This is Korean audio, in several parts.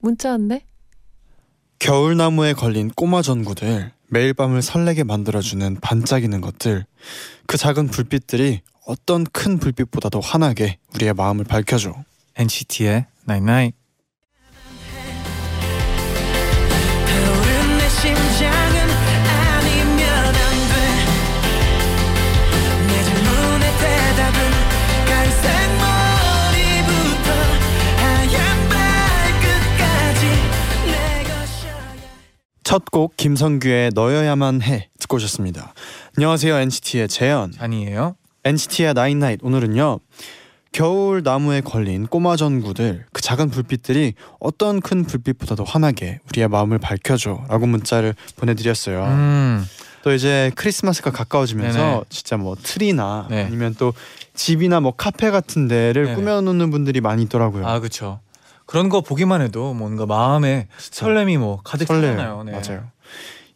문자 왔네. 겨울나무에 걸린 꼬마 전구들 매일 밤을 설레게 만들어주는 반짝이는 것들 그 작은 불빛들이 어떤 큰 불빛보다도 환하게 우리의 마음을 밝혀줘 NCT의 Night Night. 타오 첫 곡 김성규의 너여야만 해 듣고 오셨습니다 안녕하세요 NCT의 재현 아니에요? NCT의 나인나잇 오늘은요 겨울 나무에 걸린 꼬마 전구들 그 작은 불빛들이 어떤 큰 불빛보다도 환하게 우리의 마음을 밝혀줘 라고 문자를 보내드렸어요 음. 또 이제 크리스마스가 가까워지면서 네네. 진짜 뭐 트리나 네. 아니면 또 집이나 뭐 카페 같은 데를 네네. 꾸며놓는 분들이 많이 있더라고요. 아 그렇죠. 그런 거 보기만 해도 뭔가 마음에 설렘이 뭐 가득 설레요. 네. 맞아요.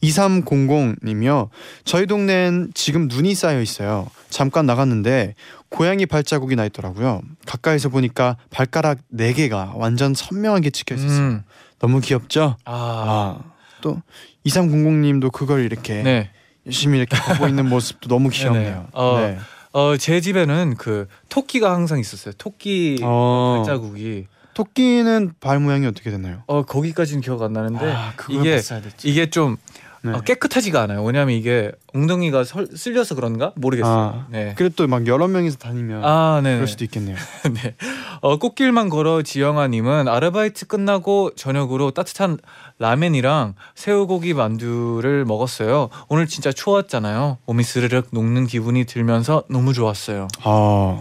2300님이요. 저희 동네엔 지금 눈이 쌓여 있어요. 잠깐 나갔는데 고양이 발자국이 나 있더라고요. 가까이서 보니까 발가락 4개가 완전 선명하게 찍혀 있었어요. 음. 너무 귀엽죠? 아. 아, 또 2300님도 그걸 이렇게 네. 열심히 이렇게 보고 있는 모습도 너무 귀엽네요. 네네. 어, 네. 어, 제 집에는 그 토끼가 항상 있었어요. 토끼 어. 발자국이. 토끼는 발 모양이 어떻게 되나요? 어, 거기까지는 기억 안 나는데 아, 이게. 이게 좀 네. 어, 깨끗하지가 않아요. 왜냐면 이게 엉덩이가 설, 쓸려서 그런가 모르겠어요. 아, 네. 그래도 또 막 여러 명이서 다니면 아, 네. 그럴 수도 있겠네요. 네. 어, 꽃길만 걸어 지영아님은 아르바이트 끝나고 저녁으로 따뜻한 라멘이랑 새우고기 만두를 먹었어요. 오늘 진짜 추웠잖아요. 몸이 스르륵 녹는 기분이 들면서 너무 좋았어요. 아,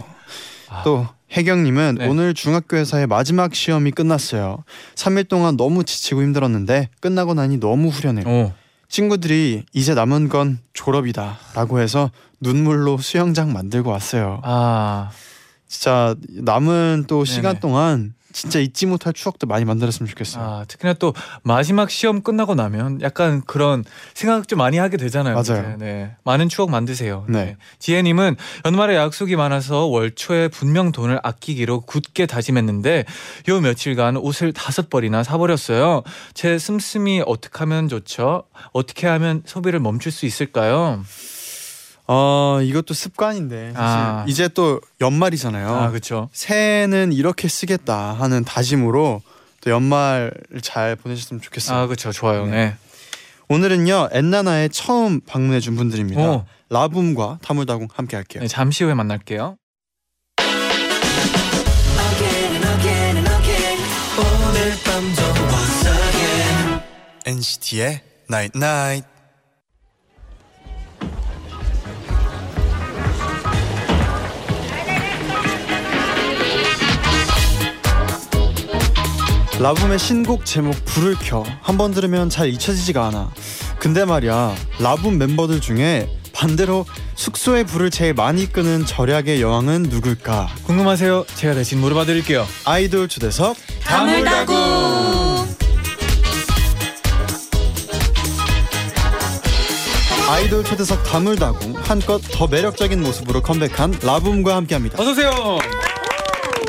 아. 또 혜경님은 네. 오늘 중학교에서의 마지막 시험이 끝났어요. 3일 동안 너무 지치고 힘들었는데 끝나고 나니 너무 후련해요. 오, 친구들이 이제 남은 건 졸업이다라고 해서 눈물로 수영장 만들고 왔어요. 아, 진짜 남은 또 네네. 시간 동안 진짜 잊지 못할 추억도 많이 만들었으면 좋겠어요. 아, 특히나 또 마지막 시험 끝나고 나면 약간 그런 생각 좀 많이 하게 되잖아요. 맞아요. 이제. 네. 많은 추억 만드세요. 네. 지혜님은 연말에 약속이 많아서 월초에 분명 돈을 아끼기로 굳게 다짐했는데 요 며칠간 옷을 다섯 벌이나 사버렸어요. 제 씀씀이 어떻게 하면 좋죠? 어떻게 하면 소비를 멈출 수 있을까요? 어, 이것도 습관인데 사실 아. 이제 또 연말이잖아요. 아, 그렇죠. 새해는 이렇게 쓰겠다 하는 다짐으로 또 연말을 잘 보내셨으면 좋겠어요. 아, 그렇죠. 좋아요. 네. 오늘은요 엔나나에 처음 방문해 준 분들입니다. 오. 라붐과 타물다궁 함께 할게요. 네, 잠시 후에 만날게요. NCT의 Night Night. 라붐의 신곡 제목 불을 켜 한 번 들으면 잘 잊혀지지가 않아. 근데 말이야 라붐 멤버들 중에 반대로 숙소의 불을 제일 많이 끄는 절약의 여왕은 누굴까? 궁금하세요? 제가 대신 물어봐 드릴게요. 아이돌 초대석 다물다궁 아이돌 초대석 다물다궁 한껏 더 매력적인 모습으로 컴백한 라붐과 함께합니다. 어서 오세요.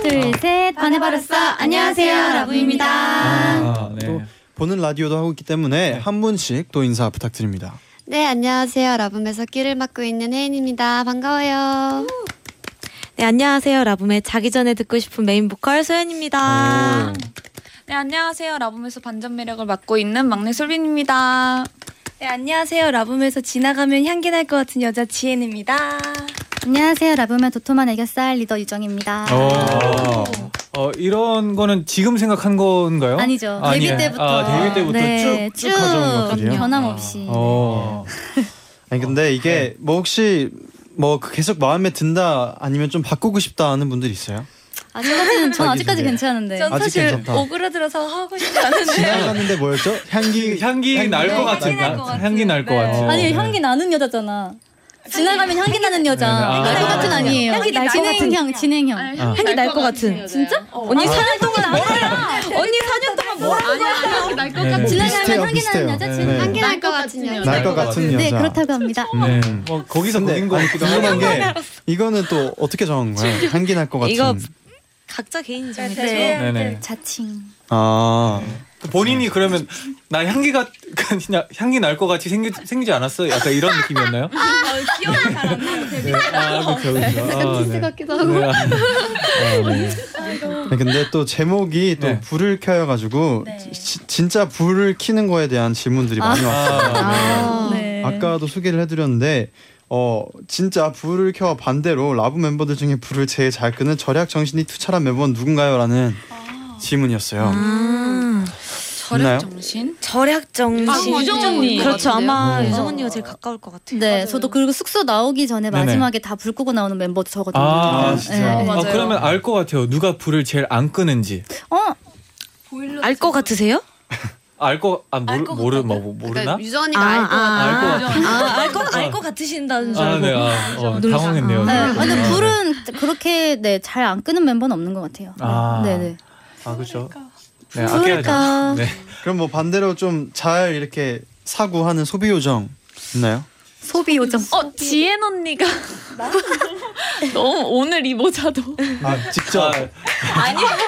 둘, 셋, 반해버렸어. 안녕하세요, 라붐입니다. 아, 네. 또 보는 라디오도 하고 있기 때문에 한 분씩 또 인사 부탁드립니다. 네, 안녕하세요. 라붐에서 끼를 맡고 있는 혜인입니다. 반가워요. 네, 안녕하세요. 라붐의 자기 전에 듣고 싶은 메인 보컬 소연입니다. 네, 안녕하세요. 라붐에서 반전 매력을 맡고 있는 막내 솔빈입니다. 네, 안녕하세요. 라붐에서 지나가면 향기 날 것 같은 여자 지혜입니다. 안녕하세요. 라붐의 도톰한 애교살 리더 유정입니다. 어, 어, 이런 거는 지금 생각한 건가요? 아니죠. 아니에요. 데뷔 때부터. 아, 데뷔 때부터 네, 쭉, 쭉 가져온 것들이요? 변함없이. 어. 아니 근데 이게 뭐 혹시 뭐 계속 마음에 든다 아니면 좀 바꾸고 싶다 하는 분들 있어요? 아직까지는 전 아직까지. 괜찮은데. 전 아직 사실 괜찮다. 오그라들어서 하고 싶지 않은데. 지나갔는데 뭐였죠? 향기 향기 날것 향기 같은 날것 같은. 향기 날것 네. 같은. 아니 향기 나는 여자잖아. 지나가면 향기 나는 여자. 네, 네. 아. 향기 날것 같은 아니에요. 향기 날 것 같은. 진행형 진행형. 향기 날 것 같은. 진짜? 언니 4년 동안 뭐야? 언니 4년 동안 뭐 네. 지나가면 비슷해요, 향기. 나는 여자 네. 향기 날 것 같은 여자. 날 것 같은 여자. 네 그렇다고 합니다. 네. 뭐 거기서 거긴 것 같기도 궁금한 하고. 게 이거는 또 어떻게 정한 거예요? 향기 날 것 같은. 이거 각자. 네. 네네. 자칭. 아 본인이 그러면 나 향기가 그냥 향기 날 것 같이 생기, 생기지 않았어? 약간 이런 느낌이었나요? 기억이 잘안 나는 데뷔. 아, 그렇죠, 그렇죠. 아, 댄스 네. 같기도 하고. 네. 아, 네. 네, 근데 또 제목이 또 네. 불을 켜여가지고 네. 지- 진짜 불을 켜는 거에 대한 질문들이 많이 왔어요. 아, 네. 네. 아까도 소개를 해드렸는데 어 진짜 불을 켜 반대로 라브 멤버들 중에 불을 제일 잘 끄는 절약 정신이 투철한 멤버는 누군가요?라는 질문이었어요. 아, 있나요? 절약 정신? 절약 정신. 아, 유정 언니 그렇죠. 같은데요? 아마 네. 유정 언니가 제일 가까울 것 같아요. 네, 저도 그리고 숙소 나오기 전에 네네. 마지막에 다 불 끄고 나오는 멤버도 저거든요. 아? 아, 맞아요. 그러면 알 것 같아요. 누가 불을 제일 안 끄는지. 어, 알 것 같으세요? 알 거, 아, 모르, 것 모르. 뭐, 뭐, 모르나? 그러니까 유전이가 알것 같아. 알것 같아. 아, 알 것, 알것 같으신다는 줄 아, 알고. 네, 아, 어. 당황했네요. 네, 네. 근데 아, 불은 그렇게 네 잘 안 끄는 멤버는 없는 것 같아요. 아. 네, 네. 아, 그렇죠. 네, 아껴야죠. 그럴까? 네. 그럼 뭐 반대로 좀 잘 이렇게 사고하는 소비 요정 있나요? 소비 요정. 어 지엔 언니가 너무 오늘 이 모자도 아 직접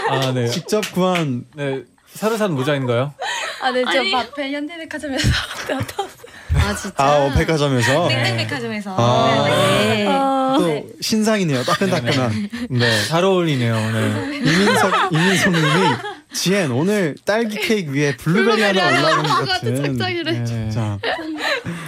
아, 네. 직접 구한 네. 사르산 모자인가요? 아네 저 앞에 현대백화점에서 아 진짜. 아 어, 백화점에서 땡땡백화점에서. 아. 네. 또 신상이네요. 따끈따끈한. 네. 잘 어울리네요, 네. 이민석 이민석님이 지엔 오늘 딸기 케이크 위에 블루베리 하나 올라오는 것 같은. 네. 진짜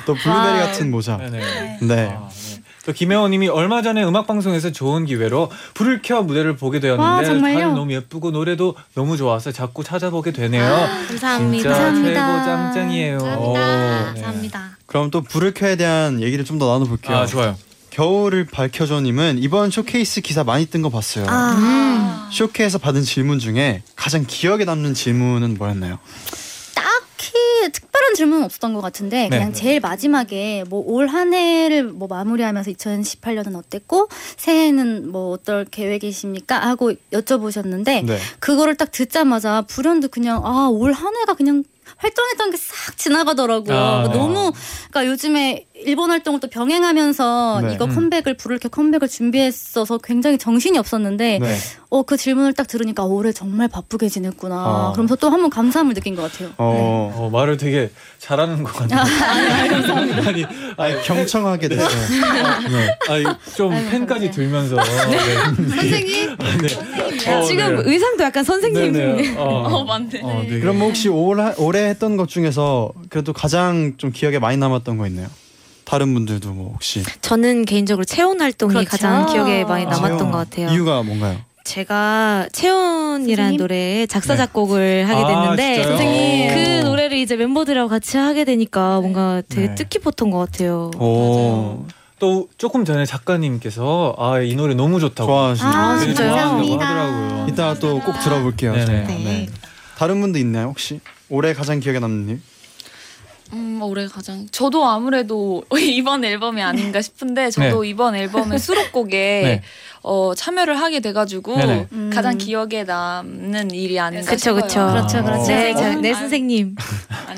또 블루베리 같은 모자. 네네. 네. 아, 네. 또 김혜원님이 얼마 전에 음악 방송에서 좋은 기회로 불을 켜 무대를 보게 와, 되었는데 정말요? 다들 너무 예쁘고 노래도 너무 좋아서 자꾸 찾아보게 되네요. 감사합니다. 진짜 감사합니다. 최고 짱짱이에요. 감사합니다. 오, 네. 감사합니다. 그럼 또 불을 켜에 대한 얘기를 좀 더 나눠볼게요. 아 좋아요. 겨울을 밝혀줘님은 이번 쇼케이스 기사 많이 뜬 거 봤어요. 아, 쇼케에서 받은 질문 중에 가장 기억에 남는 질문은 뭐였나요? 특별한 질문은 없었던 것 같은데 그냥 네. 제일 마지막에 뭐 올 한 해를 뭐 마무리하면서 2018년은 어땠고 새해는 뭐 어떨 계획이십니까 하고 여쭤보셨는데 네. 그거를 딱 듣자마자 불현듯 그냥 아 올 한 해가 그냥 활동했던 게 싹 지나가더라고요. 아, 네. 너무 그러니까 요즘에 일본 활동을 또 병행하면서 네. 이거 음. 컴백을 불을 켜 컴백을 준비했어서 굉장히 정신이 없었는데 네. 어그 질문을 딱 들으니까 올해 정말 바쁘게 지냈구나. 아. 그러면서 또 한번 감사함을 느낀 것 같아요. 어, 어, 말을 되게 잘하는 것 같네요. 아 니, 아니, 경청하게 됐어요. 네. 아니, 좀 팬까지 들면서. 네. 선생님. 네. 어, 지금 네. 의상도 약간 선생님. 네네. 어, 어 맞네. 어, 네. 그럼 혹시 올, 하- 올해 했던 것 중에서 그래도 가장 좀 기억에 많이 남았던 거 있나요? 다른 분들도 뭐 혹시 저는 개인적으로 체온 활동이 그렇죠. 가장 기억에 많이 아, 남았던 체험. 것 같아요. 이유가 뭔가요? 제가 체온이라는? 노래에 작사 네. 작곡을 하게 아, 됐는데 진짜요? 선생님. 그 노래를 이제 멤버들하고 같이 하게 되니까 뭔가 되게 네. 뜻깊었던 것 같아요. 오, 또 조금 전에 작가님께서 아, 이 노래 너무 좋다고. 좋아하시는 아, 되게 진짜요? 좋아한다고 감사합니다. 하더라고요. 이따 또 꼭 들어볼게요. 네. 네. 다른 분도 있나요 혹시? 올해 가장 기억에 남는 일? 음 올해 가장 저도 아무래도 이번 앨범이 아닌가 싶은데 저도 이번 앨범의 수록곡에 네. 어 참여를 하게 돼가지고 네네. 음. 가장 기억에 남는 일이 아닌가 그쵸 싶어요. 그쵸. 그렇죠, 그렇죠. 네, 자, 어, 네 아니, 선생님.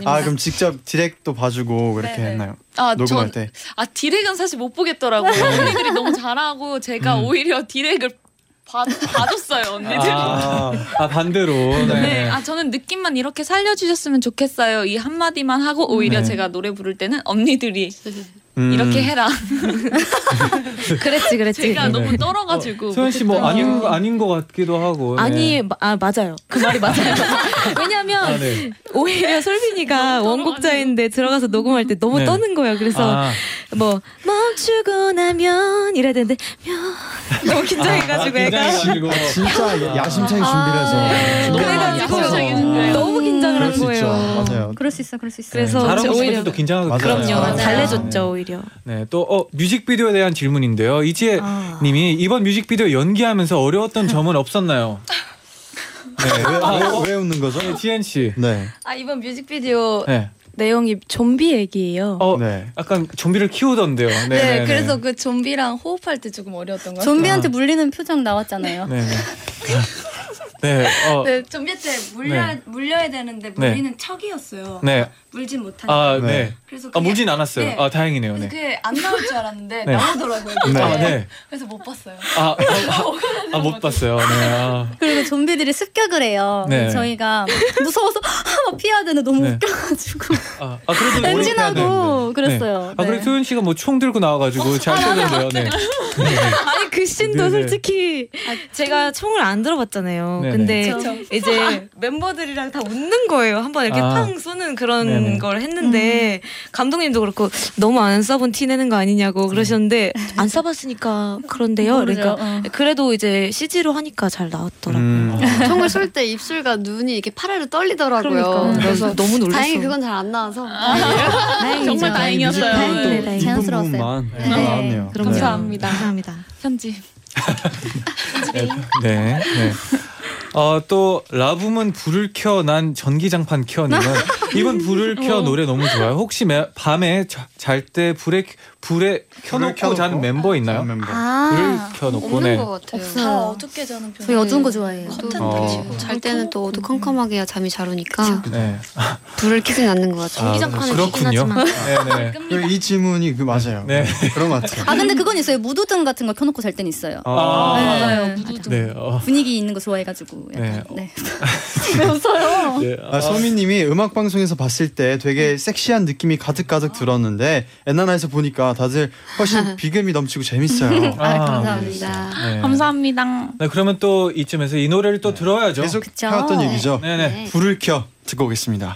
아 그럼 직접 디렉도 봐주고 그렇게 네네. 했나요? 아, 녹음할 전- 때. 아 디렉은 사실 못 보겠더라고요. 언니들이 너무 잘하고 제가 음. 오히려 디렉을 봐, 봐줬어요 언니들이. 아, 아, 반대로. 네. 네, 아 저는 느낌만 이렇게 살려주셨으면 좋겠어요. 이 한마디만 하고 오히려 네. 제가 노래 부를 때는 언니들이 음. 이렇게 해라. 그랬지 그랬지. 제가 네. 너무 떨어가지고. 소연 씨 뭐 아닌. 아닌 것 같기도 하고. 네. 아니 마- 아 맞아요. 그 말이 맞아요. 왜냐면 아, 네. 오히려 솔빈이가 원곡자인데 들어가서 녹음할 때 너무 네. 떠는 거예요. 그래서 아, 뭐 멈추고 나면 이래야 되는데 면 너무 긴장해가지고 아, 애가 긴장해가지고. 진짜 야심차게 준비를 해서 네. 준비를 그래가지고. 야심차게. 너무 긴장을 한. 거예요. 맞아요. 그럴 수 있어, 그럴 수 있어. 그래서 오히려 싶어도 긴장하고 맞아요. 그럼요. 잘내줬죠 오히려. 오히려. 네, 또 어, 뮤직비디오에 대한 질문인데요. 이지혜 아. 님이 이번 뮤직비디오 연기하면서 어려웠던 점은 없었나요? 네. 아, 아, 왜, 왜 웃는 거죠? 네, 지엔 씨. 네. 아 이번 뮤직비디오 네. 내용이 좀비 얘기예요. 어, 네. 약간 좀비를 키우던데요. 네. 네, 그래서 그 좀비랑 호흡할 때 조금 어려웠던 것 같아요. 좀비한테 물리는 표정 나왔잖아요. 네. 네. 네. 어, 네, 좀비한테 물려 네. 물려야 되는데 네. 물리는 척이었어요. 네. 물진 못하니까. 아, 네. 네. 그래서 아, 그게- 물진 않았어요. 네. 아, 다행이네요. 네. 그게 안 나올 줄 알았는데 네. 나오더라고요. 네. 아, 네. 그래서 못 봤어요. 아, 아, 아, 못 봤어요. 네. 아. 그리고 좀비들이 습격을 해요. 네. 저희가 무서워서 막 피해야 되는데 너무 네. 웃겨가지고 아, 아, 그래도 엔진하고 그랬어요. 네. 아, 그래 네. 소연 씨가 뭐 총 들고 나와가지고 잘 쏘던데요. 네. 아니 그 씬도 네 네. 솔직히 제가 총을 안 들어봤잖아요. 네 네. 근데 그쵸. 이제 멤버들이랑 다 웃는 거예요. 한번 이렇게 아. 팡 쏘는 그런 네네. 걸 했는데 감독님도 그렇고 너무 안 써본 티 내는 거 아니냐고 그러셨는데 안 써봤으니까 그런데요. 그러니까 어. 그래도 이제 CG로 하니까 잘 나왔더라고요. 음. 총을 쏠 때 입술과 눈이 이렇게 파르르 떨리더라고요. 그러니까. 그래서 너무 놀랐어. 다행히 그건 잘 안 나와서 다행이죠. 정말 다행이었어요. 다행이네, 또 다행이네. 자연스러웠어요. 네. 나왔네요. 그럼요. 감사합니다. 감사합니다. 편집. 네. 네. 어, 또 라붐은 불을 켜 난 전기장판 켜님은 이번 불을 켜 노래 너무 좋아요. 혹시 매, 밤에 잘 때 불에 불에 켜놓고 켜놓고? 자는 멤버 있나요? 멤버. 불을 아, 켜놓고 없는 네. 것 같아요. 없어요. 다 어둡게 자는 편. 저희 어두운 거 좋아해요. 또 어. 잘 때는 또 어두 컴컴하게 잠이 잘 오니까 네. 불을 켜진 않는 것 같아요. 그렇군요. 키긴 하지만. 네, 네. 그 이 질문이 그 맞아요. 네. 그런 것 같아요. 아 근데 그건 있어요. 무드등 같은 거 켜놓고 잘땐 있어요. 아, 네. 맞아요. 무드등. 네. 어. 분위기 있는 거 좋아해가지고. 약간. 네. 네. 왜 웃어요? 네. 아, 소민님이 음악 방송 에서 봤을 때 되게 섹시한 느낌이 가득가득 들었는데 엔나나에서 보니까 다들 훨씬 비금이 넘치고 재밌어요. 아, 감사합니다. 네. 감사합니다. 네, 그러면 또 이쯤에서 이 노래를 또 들어야죠. 계속 그쵸. 해왔던 얘기죠. 네네. 네. 불을 켜 듣고 오겠습니다.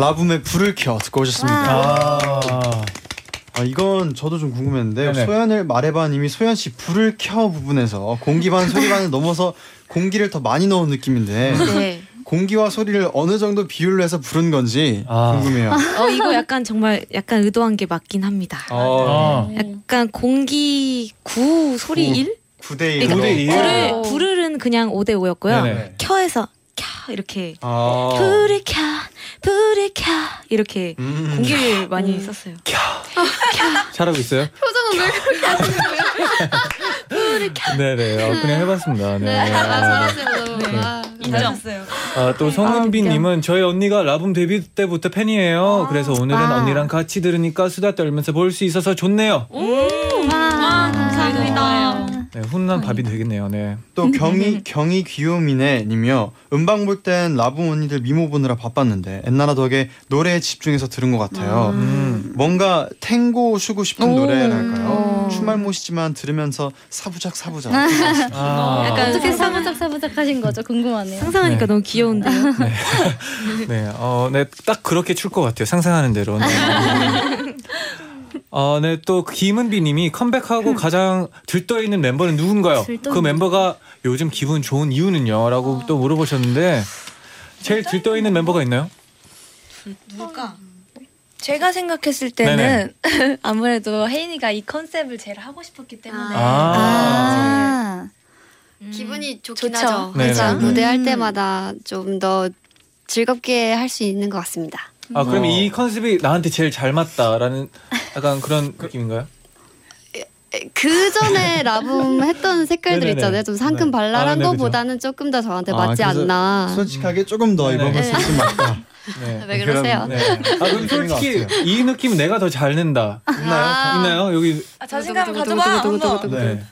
라붐의 불을 켜 듣고 오셨습니다. 아. 아, 이건 저도 좀 궁금했는데 네네. 소연을 말해봐 님이 소연 씨 불을 켜 부분에서 공기 반 소리 반을 넘어서 공기를 더 많이 넣은 느낌인데 네. 공기와 소리를 어느 정도 비율로 해서 부른 건지 아. 궁금해요. 어 이거 약간 정말 약간 의도한 게 맞긴 합니다. 어. 약간 공기 구 소리 구. 일 9대 1. 그러니까 구대 일. 불을 오. 불을은 그냥 5대 5였고요. 네네. 켜에서 켜 이렇게 아. 불을 켜 불을 켜 이렇게 음. 공기를 많이 썼어요. 잘하고 있어요? 표정은 왜 그렇게 네네. 어, 그냥 해봤습니다. 네. 네. 아, 잘하세요. 너무. 아, 인정했어요. 아, 또 성은비님은 저희 언니가 라붐 데뷔 때부터 팬이에요. 그래서 오늘은 와. 언니랑 같이 들으니까 수다 떨면서 볼 수 있어서 좋네요. 와, 감사합니다. 네, 훈훈한 밥이 되겠네요. 네. 또 경희 경희 귀요미네 님이요. 음방 볼 땐 라붐 언니들 미모 보느라 바빴는데 엔나나 덕에 노래에 집중해서 들은 것 같아요. 음. 뭔가 탱고 추고 싶은 오. 노래랄까요? 오. 춤말 못이지만 들으면서 사부작 사부작. 아. 약간 어떻게 사부작 사부작 하신 거죠? 궁금하네요. 상상하니까 네. 너무 귀여운데요. 네, 어, 네, 딱 그렇게 출 것 같아요. 상상하는 대로. 네. 어, 네, 또 김은비 님이 컴백하고 가장 들떠 있는 멤버는 누군가요? 들떠 그 있는 멤버가 요즘 기분 좋은 이유는요?라고 또 물어보셨는데 제일 들떠 있는 멤버가 있나요? 누가? 제가 생각했을 때는 아무래도 혜인이가 이 컨셉을 제일 하고 싶었기 때문에 아, 아, 기분이 좋긴 좋죠. 하죠. 네네. 그래서 무대할 음. 때마다 좀 더 즐겁게 할 수 있는 것 같습니다. 아, 그럼 어. 이 컨셉이 나한테 제일 잘 맞다라는 약간 그런 느낌인가요? 그 전에 라붐 했던 색깔들 네네네. 있잖아요. 좀 상큼 네. 발랄한 아, 네. 거보다는 조금 더 저한테 아, 맞지 않나. 솔직하게 조금 더 네네. 입어봤을 때 맞다. 네. 왜 그러세요? 네. 아, 그럼 솔직히 이 느낌 내가 더 잘 낸다. 아. 있나요? 여기 아, 자신감 가져봐. 네.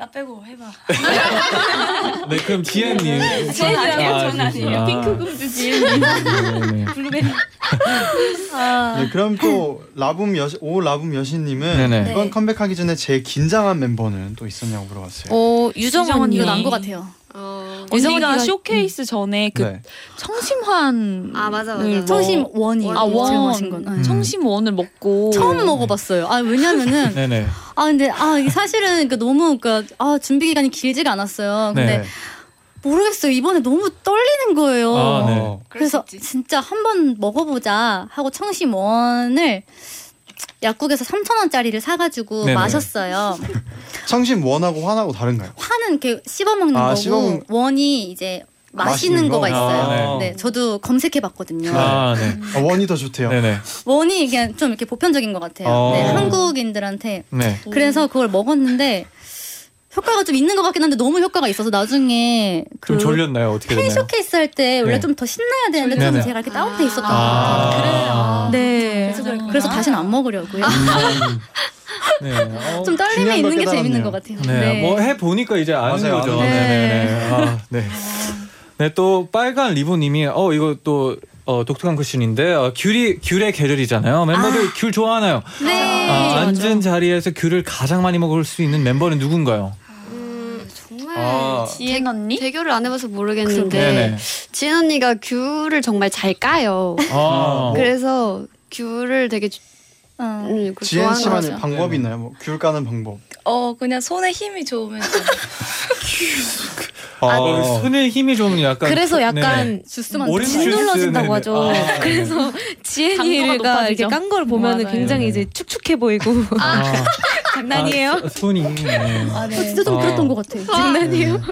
나 빼고 해봐. 네, 그럼 지혜님. 전 아니에요, 전 아, 아니에요. 아. 핑크 공주 지혜님. 네네. 블루베리. 네, 그럼 또 라붐 여신 오 라붐 여신님은 네네. 이번 컴백하기 전에 제일 긴장한 멤버는 또 있었냐고 물어봤어요. 어 유정 유정 언니 언니. 이거 난것 같아요. 어, 언니가 언니가- 쇼케이스 전에 그 네. 청심환. 아, 맞아, 맞아. 을 청심 원이 아, 제일 원. 멋진 건. 네. 음. 청심 원을 먹고 처음 먹어봤어요. 아 왜냐면은 네네. 아 근데 아 이게 사실은 그 너무 그아 준비 기간이 길지가 않았어요. 근데 네. 모르겠어요. 이번에 너무 떨리는 거예요. 아, 네. 어, 그래서 진짜 한번 먹어보자 하고 청심 원을 약국에서 3천 원짜리를 사가지고 네네. 마셨어요. 청심 원하고 환하고 다른가요? 화는 이렇게 씹어 먹는 아, 거고 씹어먹는- 원이 이제 마시는 마시는 거? 거가 있어요. 아, 네. 저도 검색해봤거든요. 아, 네. 아, 원이 더 좋대요. 네네. 원이 이게 좀 이렇게 보편적인 것 같아요. 어. 네, 한국인들한테 네. 그래서 그걸 먹었는데 효과가 좀 있는 것 같긴 한데 너무 효과가 있어서 나중에 그 좀 졸렸나요? 어떻게 팬 됐나요? 쇼케이스 할 때 원래 네. 좀더 신나야 되는데 네네. 좀 제가 이렇게 다운돼 있었던 것 아, 같아요. 네. 그래서, 그래서 다시는 안 먹으려고요. 네. 어, 좀 떨림이 있는 게 재밌는. 것 같아요. 네, 뭐해 보니까 이제 아는 맞아요, 거죠. 네. 네, 네. 아, 네. 네, 또 빨간 리본님이 어 이거 또 어, 독특한 퀘션인데 어, 귤이 귤의 계절이잖아요. 멤버들 귤 좋아하나요? 네. 아, 앉은 자리에서 귤을 가장 많이 먹을 수 있는 멤버는 누군가요? 음, 정말 아. 지혜 언니? 대결을 안 해봐서. 모르겠는데 지은 언니가 귤을 정말 잘 까요. 아, 그래서 귤을 되게 주- 어. 음, 그 지엔 좋아하는 씨만의 거죠. 방법이 있나요? 뭐 귤 까는 방법. 어 그냥 손에 힘이 좋으면 좀 아, 어, 손에 힘이 좀 약간 그래서 약간 네네. 주스만 오렌지 드세요. 주스, 짓눌러진다고 네네. 하죠. 아. 그래서 지혜니가 이렇게. 깐 걸 보면은 맞아요. 굉장히. 이제 축축해 보이고 아, 장난이에요? 아, 손이 네. 어, 진짜 좀 아. 그랬던 것 같아요. 장난이에요?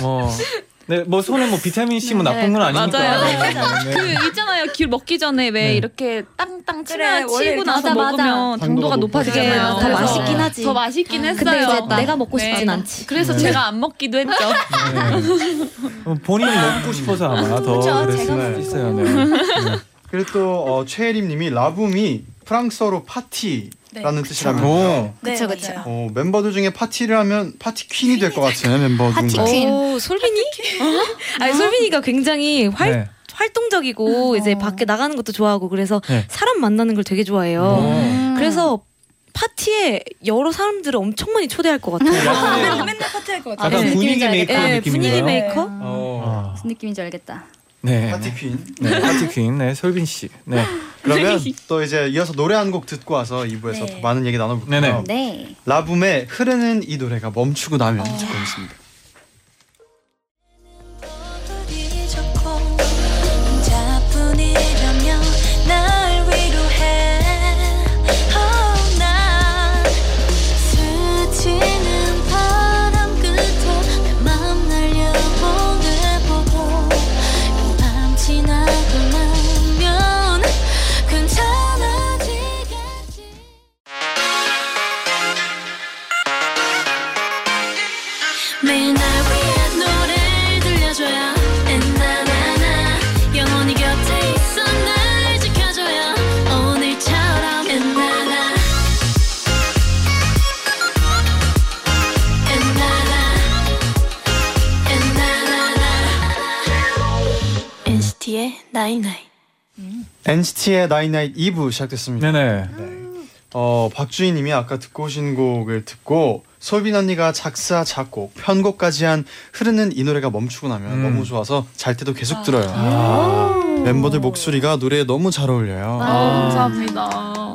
뭐 네, 뭐 손에 뭐 비타민 C 뭐 나쁜 건 아니니까. 맞아요. 네, 네, 네. 그 있잖아요. 귤 먹기 전에 왜 네. 이렇게 땅땅 치면 그래, 치고 나서 맞아, 맞아. 먹으면 당도가 당도가 높아지잖아요. 더 맛있긴 하지. 더 맛있긴 했어요. 근데 이제 네. 내가 먹고 싶진 네. 않지. 그래서 네. 제가 안 먹기도 했죠. 네. 어, 본인이 먹고 싶어서 아마 더 그랬을 수도 있어요. 네. 네. 그리고 또 어, 최혜림님이 라붐이 프랑스어로 파티 라는 뜻이라면 오. 그쵸, 그쵸. 맞아요. 어, 멤버들 중에 파티를 하면 파티 퀸이 될 것 같은 멤버 파티 누군가요? 퀸. 오, 솔빈이? 아니 솔빈이가 굉장히 활 네. 활동적이고 이제 밖에 나가는 것도 좋아하고 그래서 네. 사람 만나는 걸 되게 좋아해요. 오. 그래서 파티에 여러 사람들을 엄청 많이 초대할 것 같아요. 약간, 맨날 파티 할 것 같아요. 약간 네, 분위기 느낌인지 메이커. 네, 분위기? 메이커? 어. 무슨 느낌인지 알겠다. 네. 파티 퀸. 네, 파티 퀸, 네, 솔빈 씨. 네. 그러면 또 이제 이어서 노래 한 곡 듣고 와서 2부에서 네. 더 많은 얘기 나눠볼게요. 네네. 네. 라붐의 흐르는 이 노래가 멈추고 나면 듣고 있습니다. night night NCT의 night night 2부 시작됐습니다. 네네. 어, 박주희님이 아까 듣고 오신 곡을 듣고 솔빈 언니가 작사, 작곡, 편곡까지 한 흐르는 이 노래가 멈추고 나면 음. 너무 좋아서 잘 때도 계속 들어요. 아, 멤버들 목소리가 노래에 너무 잘 어울려요. 아. 감사합니다.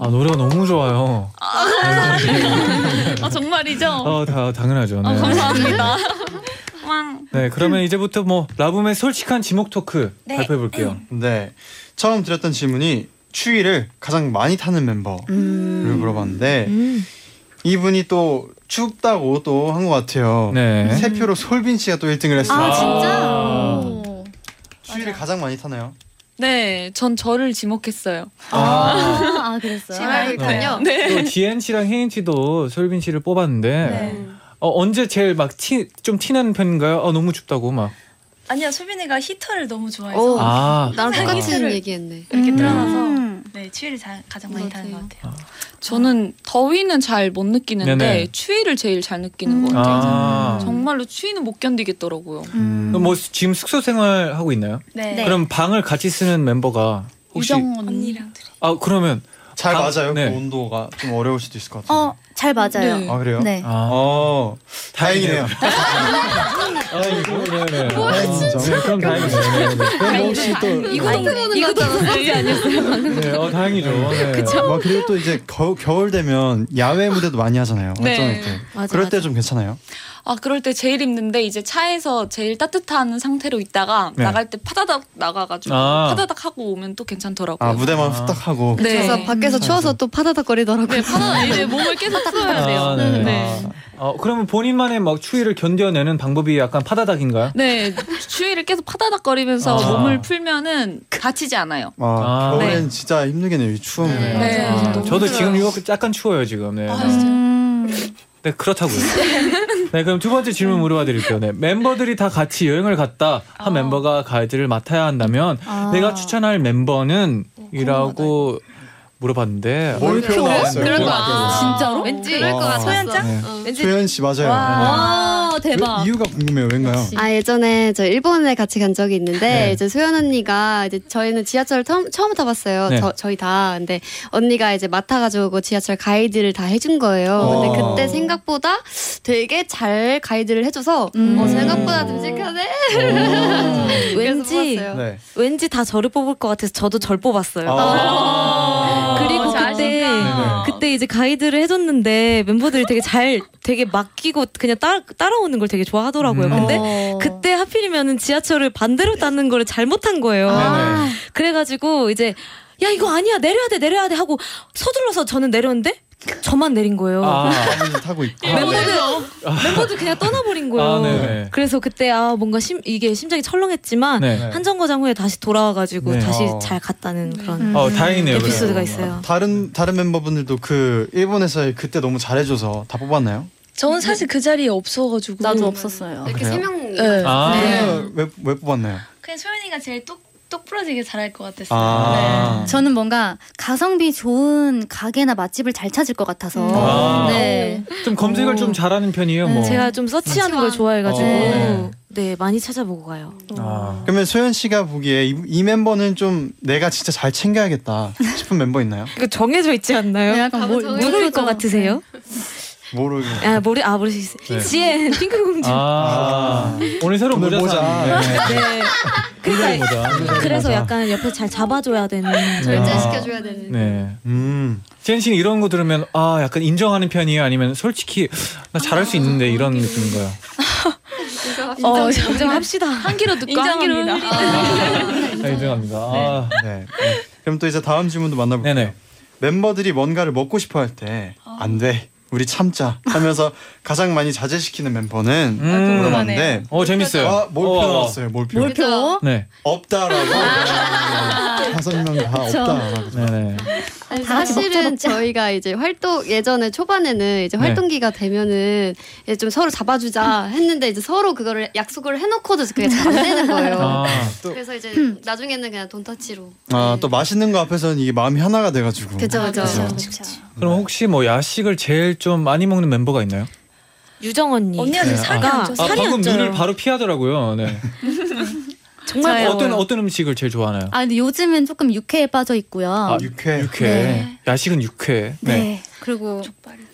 아, 노래가 너무 좋아요. 아 정말이죠? 어, 다, 당연하죠. 네. 아, 감사합니다. 왕. 네, 그러면 이제부터 뭐, 라붐의 솔직한 지목 토크 네. 발표해 볼게요. 네. 처음 드렸던 질문이 추위를 가장 많이 타는 멤버를 물어봤는데 음. 이분이 또 춥다고 또 한 것 같아요. 네. 세 표로 솔빈 씨가 또 1등을 했어요. 아, 진짜? 아. 오. 추위를 가장 많이 타나요? 네, 전 저를 지목했어요. 아, 아, 그랬어요. 친하니까요. 또 지엔 씨랑 혜인 씨도 솔빈 씨를 뽑았는데, 네. 어, 언제 제일 막 티, 좀 티나는 편인가요? 어, 너무 춥다고 막. 아니요 소빈이가 히터를 너무 좋아해서 오. 아, 나랑 똑같은 음. 얘기했네. 이렇게 틀어놔서 음. 네 추위를 자, 가장 많이 타는 것 맞아요. 같아요. 저는 더위는 잘 못 느끼는데 네네. 추위를 제일 잘 느끼는 것 같아요. 아. 정말로 추위는 못 견디겠더라고요. 음. 그럼 뭐 지금 숙소 생활 하고 있나요? 네. 그럼 방을 같이 쓰는 멤버가 혹시 유정 언니. 아 그러면 잘 방- 맞아요. 네. 그 온도가 좀 어려울 수도 있을 것 같은데. 어, 잘 맞아요. 네. 아 그래요? 네. 아 어 다행이네요. 다행이죠. 네, 그럼. 네, 네. 그럼 뭐 혹시 또 이거 이거 다지 아니었어요? 네, 어 다행이죠. 네. 뭐 그리고 또 이제 겨, 겨울 되면 야외 무대도 많이 하잖아요. 네. 맞아, 그럴. 때 좀 괜찮아요. 아 그럴 때 제일 힘든데 이제 차에서 제일 따뜻한 상태로 있다가 네. 나갈 때 파다닥 나가가지고 아. 파다닥 하고 오면 또 괜찮더라고요. 아 무대만 아. 후딱 하고. 네. 그래서 밖에서 추워서 또 파다닥 거리더라고요. 네, 파다닥 이제 몸을 계 돼요. 아, 네. 네. 어 그러면 본인만의 막 추위를 견뎌내는 방법이 약간 파다닥인가요? 네, 추위를 계속 파다닥거리면서 아. 몸을 풀면은 다치지 않아요. 아, 아. 겨울엔 진짜 힘들겠네요. 이 추운. 네. 네. 아, 너무 저도 힘들어요. 지금 이거 약간 추워요 지금. 네. 음. 네 그렇다고요. 네 그럼 두 번째 질문 물어봐 드릴게요. 네 멤버들이 다 같이 여행을 갔다 한 멤버가 가이드를 맡아야 한다면 아. 내가 추천할 멤버는 이라고 물어봤는데 몰표 나왔어요. 그런 거. 아. 진짜로? 왠지 그럴 것 같았어. 소연짱? 네. 왠지 소연 씨 맞아요. 와, 왜- 대박. 이유가 궁금해요. 왜인가요? 아 예전에 저 일본에 같이 간 적이 있는데 네. 이제 소연 언니가 이제 저희는 지하철을 처음, 처음 타봤어요. 네. 저, 저희 다 근데 언니가 이제 맡아가지고 지하철 가이드를 다 해준 거예요. 어. 근데 그때 생각보다 되게 잘 가이드를 해줘서 음. 어, 생각보다 듬직하네. 왠지. 네. 왠지 다 저를 뽑을 것 같아서 저도 절 뽑았어요. 아. 그리고 그때 이제 가이드를 해줬는데 멤버들이 되게 잘 되게 맡기고 그냥 따라 따라오는 걸 되게 좋아하더라고요. 음. 근데 어. 그때 하필이면은 지하철을 반대로 타는 거를 잘못한 거예요. 네네. 그래가지고 이제 야 이거 아니야 내려야 돼 내려야 돼 하고 서둘러서 저는 내렸는데 저만 내린 거예요. 아, 타고 있고. 멤버들 멤버들 그냥 떠나버린 거예요. 아, 네네. 그래서 그때 아 뭔가 심 이게 심장이 철렁했지만 네. 네. 한 정거장 후에 다시 돌아와가지고 네. 다시 어. 잘 갔다는 그런 음. 어 다행이네요. 에피소드가 그래도. 있어요. 다른 다른 멤버분들도 그 일본에서 그때 너무 잘해줘서 다 뽑았나요? 저는 사실 그 자리에 없어가지고 나도 없었어요. 이렇게 그래요? 세 명. 네. 아, 네. 왜, 왜 뽑았나요? 그냥 소연이가 제일 똑, 똑 부러지게 잘할 것 같았어요. 아. 저는 뭔가 가성비 좋은 가게나 맛집을 잘 찾을 것 같아서. 아. 네. 좀 검색을 좀 잘하는 편이에요. 뭐. 제가 좀 서치하는 걸 좋아해가지고 어. 네 많이 찾아보고 가요. 아. 그러면 소연 씨가 보기에 이, 이 멤버는 좀 내가 진짜 잘 챙겨야겠다 싶은 멤버 있나요? 이거 정해져 있지 않나요? 네, 약간 뭘, 누구일 것 같으세요? 모르고. 아 모르 아 모르시겠어요. 네. 지엔 핑크 공주. 아, 오늘 새로 오늘 모자 모자. 네. 핑크의 그러니까 모자. 그래서 약간 옆에 잘 잡아줘야 되는. 절제시켜줘야 되는. 네. 음. 지현 씨는 이런 거 들으면 아 약간 인정하는 편이에요? 아니면 솔직히 나 잘할 수 있는데 이런 느낌인가요? 어 인정합시다. 한 기로 듣고 한 기로 인정합니다. 아, 인정합니다. 아, 네. 네. 그럼 또 이제 다음 질문도 만나볼게요. 네네. 멤버들이 뭔가를 먹고 싶어 할 때 안 돼. 우리 참자 하면서 가장 많이 자제시키는 멤버는 음. 물어봤는데 어 재밌어요. 아, 몰표 어, 어. 나왔어요. 몰표. 몰표. 네. 없다라고. 다섯 명 다. 없다라고. 네네. 아니, 같이 사실은. 저희가 이제 활동 예전에 초반에는 이제 네. 활동기가 되면은 이제 좀 서로 잡아주자 했는데 이제 서로 그거를 약속을 해놓고도 그게 잘 안 되는 거예요. 아, 그래서 이제 나중에는 그냥 돈터치로. 아, 또 맛있는 거 앞에서는 이게 마음이 하나가 돼가지고. 그죠. 그쵸. 그럼 혹시 뭐 야식을 제일 좀 많이 먹는 멤버가 있나요? 유정 언니. 언니한테 네. 살이 아. 안아 쪄서. 살이 방금 안 쪄요. 눈을 바로 피하더라고요. 네. 정말 어떤 어떤 어떤 음식을 제일 좋아하나요? 아 근데 요즘은 조금 육회에 빠져 있고요. 아, 육회. 육회. 네. 야식은 육회. 네. 네. 그리고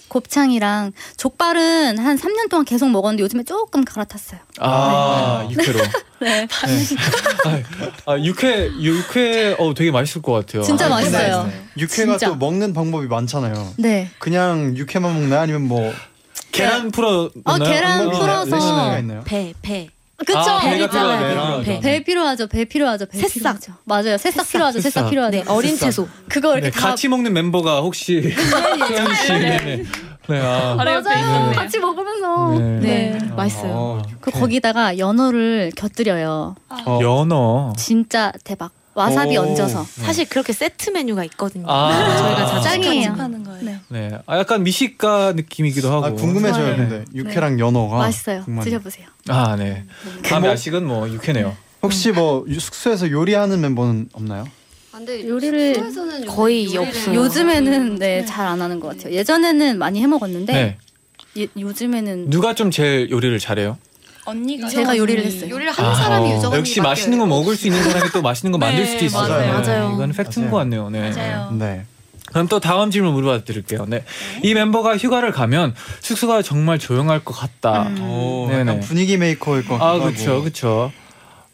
곱창이랑 족발은 한 3년 동안 계속 먹었는데 요즘에 조금 갈아탔어요. 아 육회로. 네. 아, 아 육회 육회 어 되게 맛있을 것 같아요. 진짜 아, 맛있어요. 네. 육회가 진짜. 또 먹는 방법이 많잖아요. 네. 그냥 육회만 먹나요? 아니면 뭐 계란 풀어. 어, 넣나요? 계란 어, 풀어서. 레시피가 있나요? 배 배. 그쵸. 아, 배가 필요하죠. 돼요. 배. 배 필요하죠. 배 필요하죠. 배 새싹. 필요하죠. 맞아요. 새싹, 필요하죠. 새싹, 새싹. 필요하죠. 네 어린 채소. 그거 이렇게 네, 다 같이 먹는 멤버가 혹시 소연 씨. 네네. 네. 아. 바로 옆에 맞아요. 같이 먹으면서. 네. 네, 아, 맛있어요. 그 거기다가 연어를 곁들여요. 어. 연어. 진짜 대박. 와사비 오. 얹어서. 사실 그렇게 세트 메뉴가 있거든요. 아. 저희가 자주 짱이에요. 하는 거예요. 네. 네. 아, 약간 미식가 느낌이기도 하고. 아, 궁금해져요. 좋아요. 근데 육회랑 연어가 맛있어요. 정말. 드셔보세요. 아, 네. 다음 뭐- 야식은 뭐 육회네요. 혹시 뭐 유- 숙소에서 요리하는 멤버는 없나요? 아, 근데 요리를 숙소에서는 거의 요리를 없어요. 요즘에는 네 잘 안 하는 것 같아요. 예전에는 많이 해 먹었는데 네. 예- 요즘에는 누가 좀 제일 요리를 잘해요? 언니가 제가 요리를 했어요. 요리를 하는 사람이 유정 언니 역시 맛있는 거 먹을 수 있는 사람이 또 맛있는 거 만들 네, 수도 있어요. 맞아요. 맞아요. 이건 팩트인 맞아요. 것 같네요. 네. 맞아요. 네. 그럼 또 다음 질문 물어봐 드릴게요. 네. 이 멤버가 휴가를 가면 숙소가 정말 조용할 것 같다. 오, 네네. 약간 분위기 메이커일 것 같기도 아. 그렇죠. 그렇죠.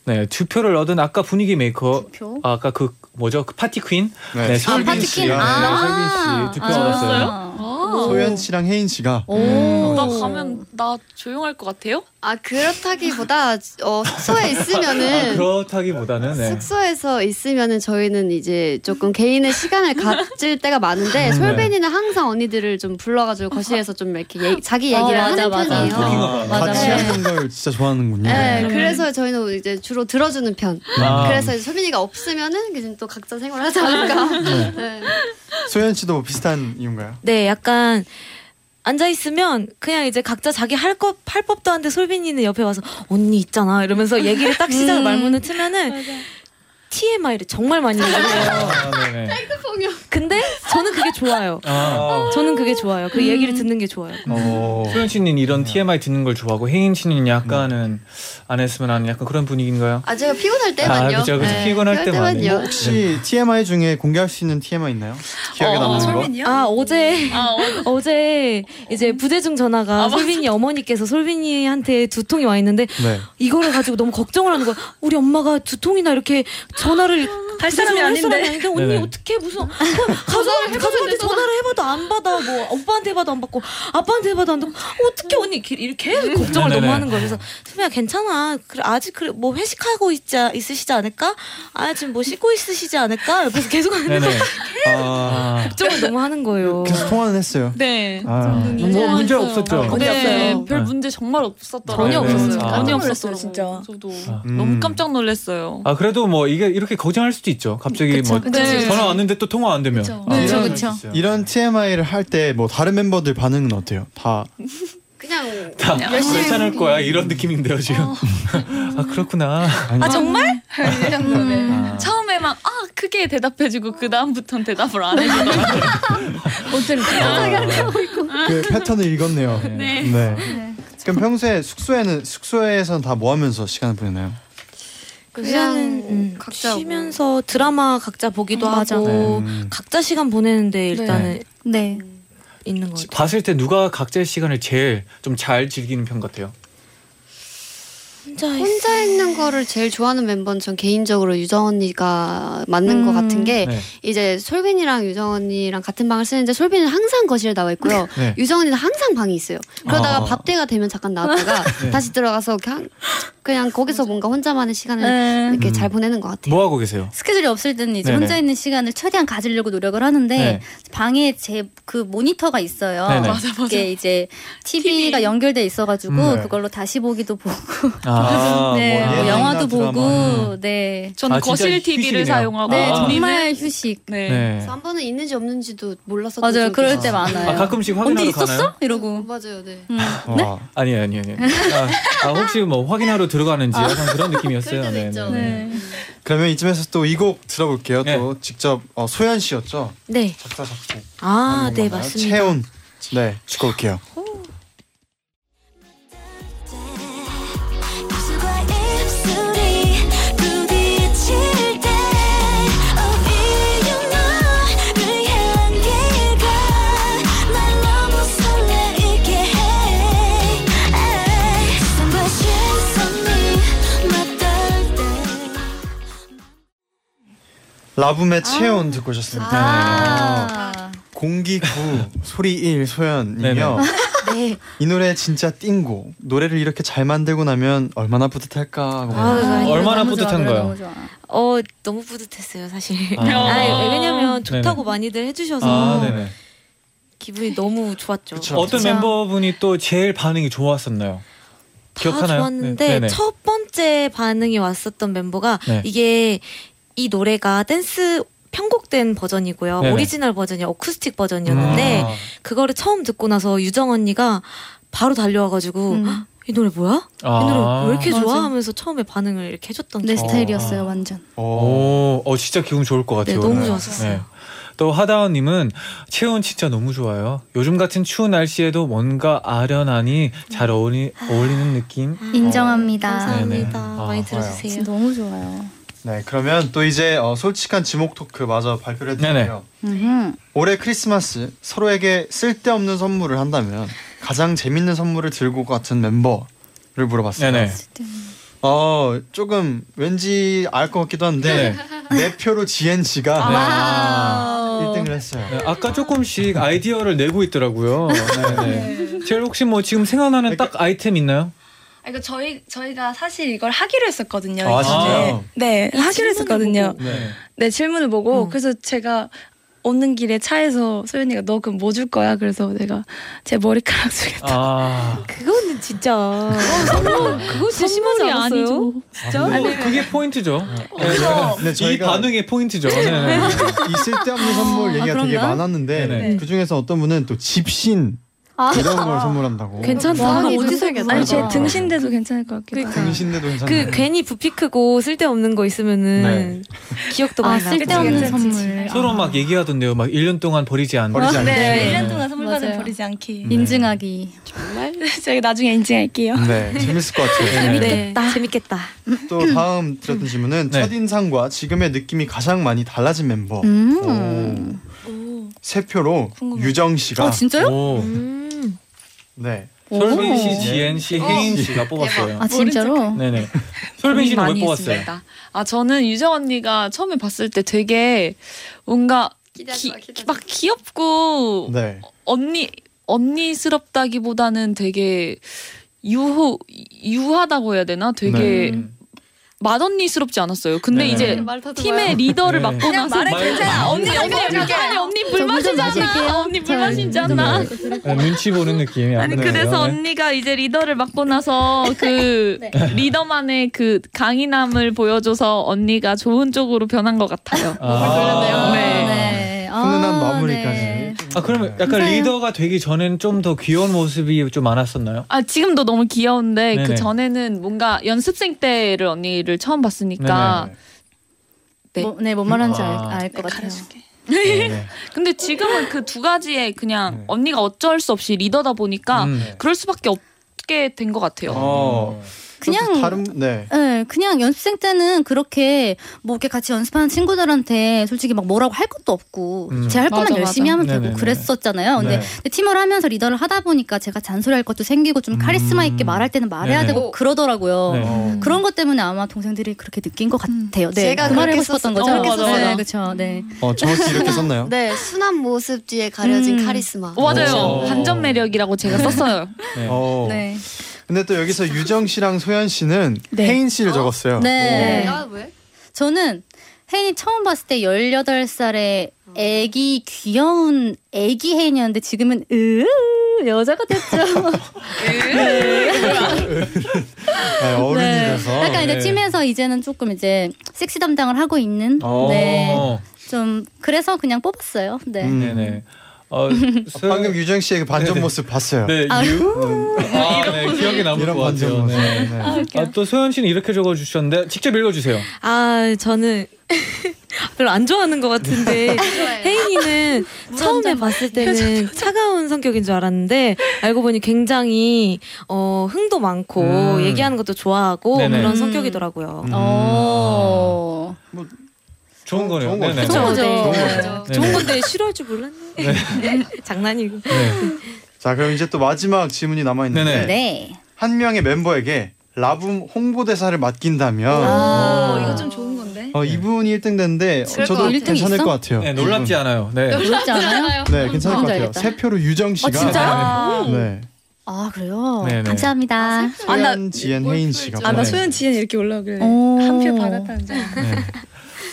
네, 투표를 얻은 아까 분위기 메이커 표. 아, 아까 그 뭐죠? 그 파티 퀸? 네, 네, 솔빈 솔빈 씨가 씨가 아. 네, 솔빈 씨 투표 얻었어요. 아. 소연 씨랑 혜인 씨가 오. 음. 나 가면 나 조용할 것 같아요? 아 그렇다기보다 어, 숙소에 아, 있으면은 그렇다기보다는 네. 숙소에서 있으면은 저희는 이제 조금 개인의 시간을 가질 때가 많은데 네. 솔빈이는 항상 언니들을 좀 불러가지고 거실에서 좀 이렇게 얘기- 자기 어, 얘기를 맞아, 하는 맞아. 편이에요. 아, 맞아. 같이 네. 하는 걸 진짜 좋아하는군요. 네, 그래서 저희는 이제 주로 들어주는 편. 아. 그래서 이제 솔빈이가 없으면은 이제 또 각자 생활하지 않을까. 네. 소연 씨도 뭐 비슷한 이유인가요? 네, 약간 앉아 있으면 그냥 이제 각자 자기 할것 할 법도 한데 솔빈이는 옆에 와서 언니 있잖아. 이러면서 얘기를 딱 시작을 말문을 트면은 TMI를 정말 많이 얘기해요. 아. 근데 저는 그게 좋아요. 아, 저는 그게 좋아요. 그 얘기를 듣는 게 좋아요. 어. 소연 씨는 이런 TMI 듣는 걸 좋아하고 혜인 씨는 약간은 안 했으면 하는 약간 그런 분위기인가요? 아 제가 피곤할 때만요. 아, 그죠, 그죠. 네, 피곤할 때만. 때만요. 뭐 혹시 TMI 중에 공개할 수 있는 TMI 있나요? 기억에 어, 남는 거? 솔빈이요? 아 어제 아, 어, 어제 이제 부재중 전화가 솔빈이 어머니께서 솔빈이한테 두통이 와 있는데 네. 이거를 가지고 너무 걱정을 하는 거야. 우리 엄마가 두통이나 이렇게 전화를 할 사람이 할 아닌데. 아닌데 언니 네네. 어떻게 무슨 뭐, 가족 가족한테 전화를 해봐도 안 받아 뭐 오빠한테 해봐도 안 받고 아빠한테 해봐도 안 받고 어떻게 언니 이렇게 계속 걱정을 네네네. 너무 하는 거야. 그래서 수미야 괜찮아. 그래 아직 그래 뭐 회식하고 있지 있으시지 않을까? 아 지금 뭐 씻고 있으시지 않을까? 옆에서 계속 하는데 네네. 아, 걱정을 너무 하는 거예요. 계속 통화는 했어요. 네. 아, 뭐 문제 없었죠. 문제 네, 없어요. 별 네. 문제 정말 없었더라고요. 전혀 네. 없었어요. 아. 전혀 없었어요, 진짜. 저도 음. 너무 깜짝 놀랐어요. 아 그래도 뭐 이게 이렇게 걱정할 수도 있죠. 갑자기 그쵸, 뭐 그쵸, 그쵸. 전화 왔는데 또 통화 안 되면. 그쵸. 아, 네, 이런 그쵸. 거 있어요. 이런 TMI를 할 때 뭐 다른 멤버들 반응은 어때요? 다 그냥 다 괜찮을 거야 이런 느낌인데요 지금. 아 그렇구나. 아 정말? 이 정도는. 아. 처음에 막 아 크게 대답해주고 그 다음부터는 대답을 안 해주더라고요. 그 패턴을 읽었네요. 네. 네. 그럼 평소에 숙소에는 숙소에선 다 뭐 하면서 시간을 보내나요? 그냥 음, 각자 쉬면서 드라마 각자 보기도 음. 하고 음. 각자 시간 보내는데 일단은 네. 있는 것 같아요. 봤을 때 누가 각자의 시간을 제일 좀 잘 즐기는 편 같아요. 혼자 혼자 있는 거를 제일 좋아하는 멤버는 전 개인적으로 유정 언니가 맞는 것 음. 같은 게 네. 이제 솔빈이랑 유정 언니랑 같은 방을 쓰는데 솔빈은 항상 거실에 나와 있고요. 네. 유정 언니는 항상 방에 있어요. 그러다가 아. 밥 때가 되면 잠깐 나왔다가 네. 다시 들어가서 그냥, 그냥 거기서 뭔가 혼자만의 시간을 네. 이렇게 음. 잘 보내는 것 같아요. 뭐 하고 계세요? 스케줄이 없을 때는 이제 네네. 혼자 있는 시간을 최대한 가지려고 노력을 하는데 네. 방에 제 그 모니터가 있어요. 네네. 맞아, 맞아. 그게 이제 TV가 연결돼 있어가지고 음, 네. 그걸로 다시 보기도 보고, 아, 네, 뭐, 뭐 영화도 드라마. 보고, 네, 저는 아, 거실 TV를. 사용하고 네 아. 정말 휴식. 네. 네. 한 번은 있는지 없는지도 몰랐었던 맞아요, 적이 그럴. 때 많아요. 아 가끔씩 확인하러 언니 있었어? 가나요? 이러고. 맞아요, 네. 음. 와. 아니에요, 아니에요. 아니에요. 아, 아, 혹시 뭐 확인하러 들어가는지 약간 그런 느낌이었어요. 그럴 때도 네, 있죠. 네, 네. 네. 그러면 이쯤에서 또 이 곡 들어볼게요. 네. 또 직접 어, 소연 씨였죠. 네. 작사 작곡. 아, 하는 네, 건가요? 맞습니다. 채운. 네, 듣고 올게요. 라붐의 채운 듣고 오셨습니다. 아, 공기 9 소리 1 소연이며 네. 이 노래 진짜 띵곡 노래를 이렇게 잘 만들고 나면 얼마나 뿌듯할까 하고 아, 아, 얼마나 너무 뿌듯한 노래 거예요? 너무 좋아. 어, 너무 뿌듯했어요, 사실. 아. 아, 왜냐면 좋다고 네네. 많이들 해주셔서 아, 네네. 기분이 너무 좋았죠. 그쵸. 어떤 진짜. 멤버분이 또 제일 반응이 좋았었나요? 다 기억하나요? 좋았는데 네, 네네. 첫 번째 반응이 왔었던 멤버가 네. 이게 이 노래가 댄스 편곡된 버전이고요. 네네. 오리지널 버전이 어쿠스틱 버전이었는데 아, 그거를 처음 듣고 나서 유정 언니가 바로 달려와가지고 음. 이 노래 뭐야? 아. 이 노래 왜 이렇게 맞아. 좋아? 하면서 처음에 반응을 이렇게 해줬던 내 적. 스타일이었어요 완전. 오, 어 진짜 기분 좋을 것 같아요. 네, 너무 오늘. 좋았었어요. 또 하다원님은 체온 진짜 너무 좋아요. 요즘 같은 추운 날씨에도 뭔가 아련하니 잘 어울리, 어울리는 느낌. 인정합니다. 감사합니다. 네네. 아, 많이 진짜 들어주세요. 너무 좋아요. 네, 그러면 또 이제 어, 솔직한 지목 토크 마저 발표를 해드릴게요. 올해 크리스마스 서로에게 쓸데없는 선물을 한다면 가장 재밌는 선물을 들고 같은 멤버를 물어봤어요. 네네. 어 조금 왠지 알 것 같기도 한데 내 표로 지엔 씨가 네. 1등을 했어요. 네, 아까 조금씩 아이디어를 내고 있더라고요. 네네. 제일 혹시 뭐 지금 생각나는 딱 아이템 있나요? 아, 이거 저희 저희가 사실 이걸 하기로 했었거든요. 아. 진짜요? 네, 하기로 했었거든요. 네. 네, 질문을 보고 그래서 제가 오는 길에 차에서 소연이가 너 그럼 뭐 줄 거야? 그래서 내가 제 머리카락 주겠다. 아, 그거는 진짜 그거 진짜 심하지 않았어요? 진짜? 그게 포인트죠. 네, 네, 이 저희가 반응의 포인트죠. 네. 이 쓸데없는 선물 얘기가 되게 그런가? 많았는데 네네. 그 중에서 어떤 분은 또 집신 아. 이런 걸 선물한다고. 괜찮다. 와, 어디서 아니 제. 등신대도 괜찮을 것 같기도 하고. 등신대도 괜찮네. 그 괜히 부피 크고 쓸데없는 거 있으면은 기억도 아 많이 나고. 쓸데없는 괜찮지. 선물. 서로 막 얘기하던데요. 막 1년 동안 버리지 않. 버리지 않기. 네, 네. 1년 동안 선물 맞아요. 버리지 않기. 인증하기. 제가 나중에 인증할게요. 네, 재밌을 것 같아요. 네, 재밌겠다. 또 다음 드렸던 질문은 네. 첫인상과 지금의 느낌이 가장 많이 달라진 멤버. 음. 세 표로 유정 씨가 아 진짜요? 오. 음. 네. 솔빈 씨, 오. 지엔 씨, 혜인 씨가 뽑았어요. 아 진짜로? 네네. 솔빈 씨는 왜 많이 뽑았어요? 했습니다. 아 저는 유정 언니가 처음에 봤을 때 되게 뭔가 기대하지 기- 마, 기대하지 막 귀엽고 네. 언니 언니스럽다기보다는 되게 유호 유하다고 해야 되나? 되게 음. 맏언니스럽지 않았어요. 근데 네. 이제 말더 팀의 리더를 네. 맡고 나서 말- 언니 언니 아니 언니 저 물. 마실게요. 언니 불맛이잖아. 네, 눈치 보는 느낌이 아니. 그래서 네. 언니가 이제 리더를 맡고 나서 그 리더만의 그 강인함을 보여줘서 언니가 좋은 쪽으로 변한 것 같아요. 아, 네. 네. 아, 훈훈한 마무리까지. 네. 아 그러면 약간 감사해요. 리더가 되기 전엔 좀 더 귀여운 모습이 좀 많았었나요? 아 지금도 너무 귀여운데 네네. 그 전에는 뭔가 연습생 때를 언니를 처음 봤으니까 네. 뭐, 네, 뭔 말하는지 아. 알것 같아요. 가르쳐줄게. 네네. 근데 지금은 그 두 가지에 그냥 네. 언니가 어쩔 수 없이 리더다 보니까 음. 그럴 수밖에 없게 된 것 같아요. 어. 그냥- 또 다른 네. 네, 그냥 연습생 때는 그렇게 뭐 이렇게 같이 연습하는 친구들한테 솔직히 막 뭐라고 할 것도 없고 음. 제할 것만 맞아, 열심히 맞아. 하면 되고 네네네. 그랬었잖아요. 근데, 네. 근데 팀을 하면서 리더를 하다 보니까 제가 잔소리할 것도 생기고 좀 카리스마 있게 음. 말할 때는 말해야 네네. 되고 그러더라고요. 네. 어. 그런 것 때문에 아마 동생들이 그렇게 느낀 것 같아요. 네, 제가 그 말을 하고 싶었던 썼- 거죠. 어, 맞아, 맞아. 네, 그렇죠. 네. 어, 정확히 이렇게 썼나요? 네, 순한 모습 뒤에 가려진 음. 카리스마. 어, 맞아요. 오. 반전 매력이라고 제가 썼어요. 네. 어. 네. 근데 또 여기서 유정 씨랑 소연 씨는 네. 혜인 씨를 적었어요. 네. 아, 왜? 저는 혜인이 처음 봤을 때 18살의 애기 귀여운 애기 혜인이었는데 지금은 으 여자가 됐죠. 네, 어른이 네. 돼서. 약간 이제 네. 팀에서 이제는 조금 이제 섹시 담당을 하고 있는 어. 네. 좀 그래서 그냥 뽑았어요. 네. 음. 네네. 어, 소- 방금 유정 씨의 그 반전 네네. 모습 봤어요. 네, 아, 유. 아, 네, 기억에 남을 것 반전 같아요. 모습. 네. 네. 아, 또 소연 씨는 이렇게 적어주셨는데 직접 읽어주세요. 아 저는 별로 안 좋아하는 것 같은데 혜인이는 처음에 봤을 때는 차가운 성격인 줄 알았는데 알고 보니 굉장히 어, 흥도 많고 음. 얘기하는 것도 좋아하고 네네. 그런 음. 성격이더라고요. 음. 어. 좋은 거네요. 좋은 거죠. 좋은 거죠. 좋은 네. 거죠. 좋은 건데 싫어할 줄 몰랐네. 장난이고. 네. 자, 그럼 이제 또 마지막 질문이 남아 있는데. 네. 한 명의 멤버에게 라붐 홍보대사를 맡긴다면 아, 이거 좀 좋은 건데. 어, 이분이 1등 됐는데 어, 저도. 괜찮을 있어? 것 같아요. 네, 놀랍지 않아요. 네. 부럽지 않아요? 네, 괜찮을 것 어, 같아요. 세 표로 유정 씨가 진짜요? 네. 아 그래요? 네네. 감사합니다. 소연, 지엔, 혜인 씨가 아, 나 네. 소연 지연 이렇게 올라오길래 오. 한표 받았다는 줄.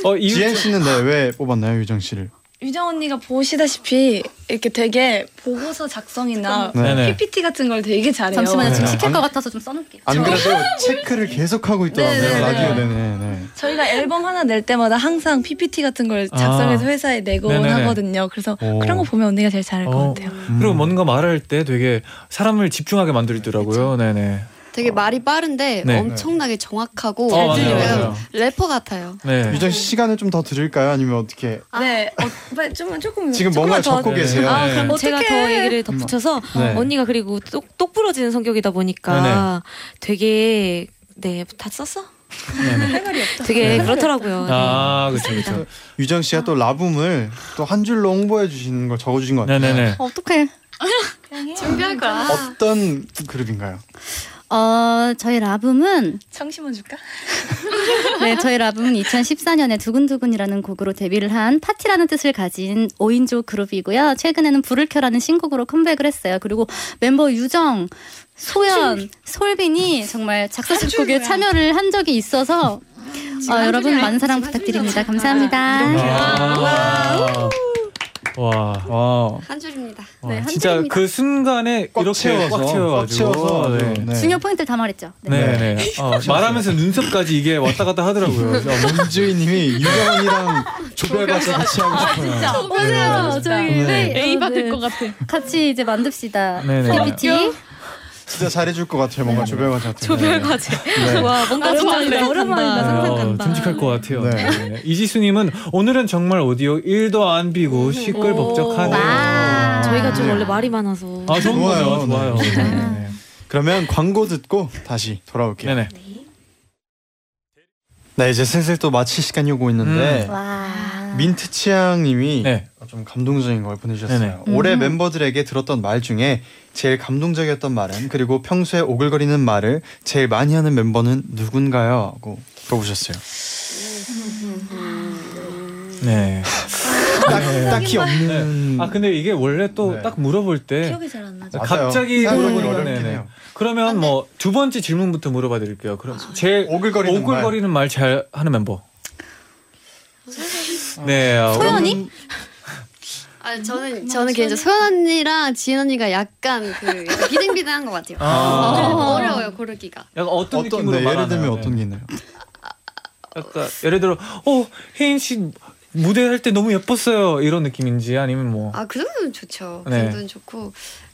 네. 어, 이 지엔 씨는 네, 왜 뽑았나요, 유정 씨를? 유정 언니가 보시다시피 이렇게 되게 보고서 작성이나 네. 네네. PPT 같은 걸 되게 잘해요. 잠시만요. 지금 네. 시킬 안- 것 같아서 좀 써놓을게요. 안 그래도 체크를 계속 하고 있더라고요. 네네네. 라디오 네네. 네. 저희가 앨범 하나 낼 때마다 항상 PPT 같은 걸 작성해서 아. 회사에 내곤 네네네. 하거든요. 그래서 오. 그런 거 보면 언니가 제일 잘할 것 어. 같아요. 음. 그리고 뭔가 말할 때 되게 사람을 집중하게 만들더라고요. 네네. 되게 말이 빠른데 네. 엄청나게 정확하고 어, 맞아요, 들려요. 맞아요. 래퍼 같아요. 네. 유정 씨 시간을 좀 더 드릴까요? 아니면 어떻게? 네. 어, 빨리 좀 조금 지금 조금만 뭔가 더- 적고 네. 계세요. 아, 네. 그럼 제가 어떡해. 더 얘기를 덧붙여서 네. 언니가 그리고 똑, 똑 부러지는 성격이다 보니까 되게 네 다 썼어? 네네. 되게 그렇더라고요. 네. 아, 그렇죠, 그렇죠. 유정 씨가 또 라붐을 또 한 줄로 홍보해 주시는 걸 적어 주신 것 같아요. 네네네. 어떡해. 준비할 거야. 어떤 그룹인가요? 어, 저희 라붐은 청심원 줄까? 네, 저희 라붐은 2014년에 두근두근이라는 곡으로 데뷔를 한 파티라는 뜻을 가진 5인조 그룹이고요. 최근에는 불을 켜라는 신곡으로 컴백을 했어요. 그리고 멤버 유정, 소연, 솔빈이 정말 작사 작곡에 참여를 한 적이 있어서 어, 여러분 많은 사랑 부탁드립니다. 감사합니다. 아, 와, 와, 한 줄입니다. 와, 네, 한 진짜 줄입니다. 그 순간에 꽉 이렇게 채워서, 꽉 채워가지고. 꽉 채워서 네. 네. 중요 포인트를 다 말했죠. 네. 네, 네. 어, 말하면서 눈썹까지 이게 왔다 갔다 하더라고요. 그래서 문주희님이 유정언니랑 조별과제 같이 하고 싶어요. 맞아요. 저희 네. A 받을 네. 것 같아. 같이 이제 만듭시다. 네 네. PPT. 진짜 잘해줄 것 같아요. 뭔가 조별 과제 같은. 조별 과제. 네. 와 뭔가 진짜 오랜만이다. 상상 어, 간다. 듬직할 것 같아요. 네. 네. 이지수님은 오늘은 정말 오디오 1도 안 비고 시끌벅적하네요. 와. 저희가 좀 네. 원래 말이 많아서. 아 좋아요. 좋아요. 네. 네. 그러면 광고 듣고 다시 돌아올게요. 네네. 네 이제 슬슬 또 마칠 시간이 오고 있는데 와. 민트 치앙님이 네. 좀 감동적인 걸 보내주셨어요. 네네. 올해 음. 멤버들에게 들었던 말 중에 제일 감동적이었던 말은 그리고 평소에 오글거리는 말을 제일 많이 하는 멤버는 누군가요? 하고 물어보셨어요. 네. 딱, 딱히 없는. 아 근데 이게 원래 또 네. 딱 물어볼 때 기억이 잘 안 나죠. 맞아요. 갑자기 물어보니까 어렵긴 네네. 해요. 그러면 뭐 두 번째 질문부터 물어봐 드릴게요. 그럼 제일 오글거리는 오글거리는 말 잘 하는 멤버. 네. 어, 소연이? 아 저는 저는 개인적으로 소연 언니랑 지은 언니가 약간 그 약간 비등비등한 것 같아요. 아. 어려워요 고르기가. 약간 어떤, 어떤 느낌으로 네, 예를 말하나요? 들면 네. 어떤 게 있나요? 약간 예를 들어 어 혜인 씨 무대 할 때 너무 예뻤어요 이런 느낌인지 아니면 뭐 아 그 정도는 좋죠. 그 네. 정도는 좋고 아,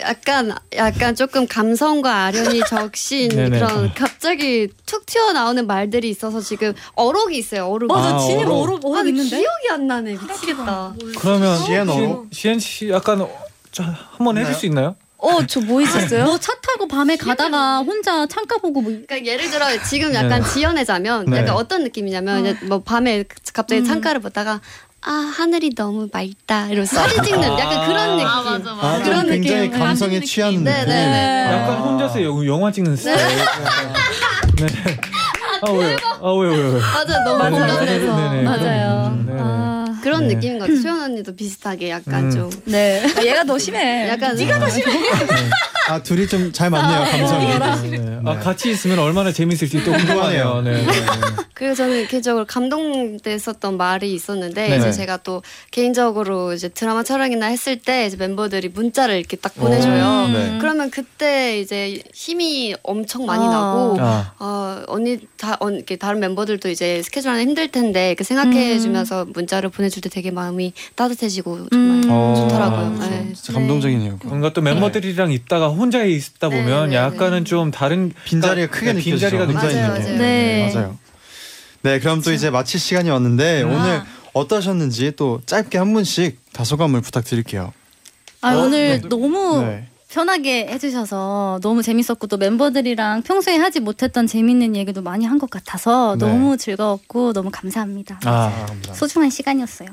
약간 약간 조금 감성과 아련이 적신 네네. 그런 갑자기 툭 튀어나오는 말들이 있어서 지금 어록이 있어요. 어록. 맞아, 진이 어록. 어록, 어록 아, 있는데? 기억이 안 나네. 미치겠다. 그러면 시엔 시엔- 어로? 시엔 씨 약간 어, 저 한번 해줄 수 있나요? 어, 저 뭐 있었어요? 뭐 차 타고 밤에 가다가 혼자 창가 보고 뭐 그러니까 예를 들어 지금 약간 네. 지연해자면 네. 약간 어떤 느낌이냐면 이제 뭐 밤에 갑자기 음. 창가를 보다가 아 하늘이 너무 맑다 이러면서 사진 찍는 약간 그런. 아 맞아 맞아. 아, 좀 그런 굉장히 느낌. 감성에 취하는 네, 느낌. 네, 네. 약간 혼자서 여- 영화 찍는 스타일. 네. 아 왜요? 아 왜요 왜요? 왜요? 맞아 너무 네, 네, 공감돼서 네, 네, 맞아요. 네, 네. 아, 그런 네. 느낌인 것 같아. 소연 언니도 비슷하게 약간 음. 좀 네. 아, 얘가 더 심해. 약간 네가 더 심해. 아 둘이 좀 잘 맞네요 감성이. 네, 네. 아 같이 있으면 얼마나 재밌을지 또 궁금하네요. 네. 네, 네. 그리고 저는 개인적으로 감동됐었던 말이 있었는데 네네. 이제 제가 또 개인적으로 이제 드라마 촬영이나 했을 때 이제 멤버들이 문자를 이렇게 딱 보내줘요. 음. 네. 그러면 그때 이제 힘이 엄청 많이 아. 나고 아, 어, 언니 다 언, 이렇게 다른 멤버들도 이제 스케줄 안에 힘들 텐데 이렇게 생각해 주면서 문자를 보내 줄 때 되게 마음이 따뜻해지고 정말 음. 어, 좋더라고요. 아, 네. 진짜 감동적이네요. 뭔가 또 멤버들이랑 있다가 혼자 있다 네, 보면 네, 약간은 좀 다른 빈자리가 크게 네, 느껴지죠. 빈자리가 혼자 맞아요, 있는 게. 맞아요. 네. 맞아요. 네, 그럼 또 이제 마칠 시간이 왔는데 오늘 어떠셨는지 또 짧게 한 분씩 다 소감을 부탁드릴게요. 아, 어, 오늘 네. 너무 네. 편하게 해주셔서 너무 재밌었고 또 멤버들이랑 평소에 하지 못했던 재밌는 얘기도 많이 한 것 같아서 네. 너무 즐거웠고 너무 감사합니다. 아, 아, 감사합니다. 소중한 시간이었어요.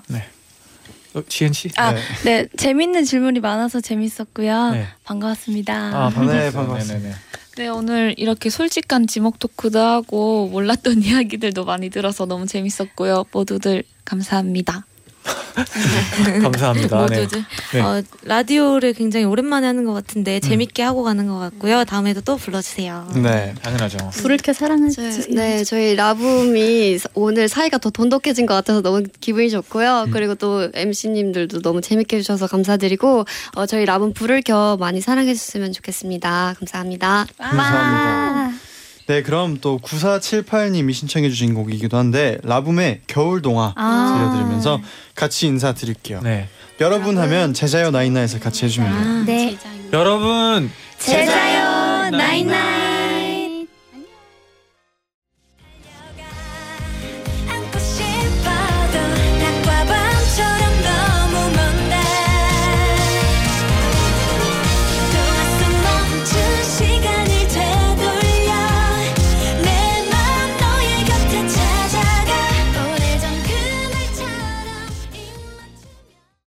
어, 지현 씨. 아, 네. 네. 재밌는 질문이 많아서 재밌었고요. 네. 반가웠습니다. 아, 반갑습니다. 네, 반갑습니다. 네네네. 네 오늘 이렇게 솔직한 지목 토크도 하고 몰랐던 이야기들도 많이 들어서 너무 재밌었고요. 모두들 감사합니다. 감사합니다. 네. 모두들 네. 어, 라디오를 굉장히 오랜만에 하는 것 같은데 재밌게 하고 가는 것 같고요. 다음에도 또 불러주세요. 네. 당연하죠. 불을 켜 사랑해 주세요. 네, 저희 라붐이 오늘 사이가 더 돈독해진 것 같아서 너무 기분이 좋고요. 그리고 또 MC님들도 너무 재밌게 해주셔서 감사드리고 어, 저희 라붐 불을 켜 많이 사랑해주셨으면 좋겠습니다. 감사합니다. 감사합니다. 네, 그럼 또 9478님이 신청해 주신 곡이기도 한데 라붐의 겨울 동화 아. 들려드리면서 같이 인사드릴게요. 네. 여러분 하면 제자요 나인나에서 같이 해주면 돼요. 네. 여러분 제자요 나인나인.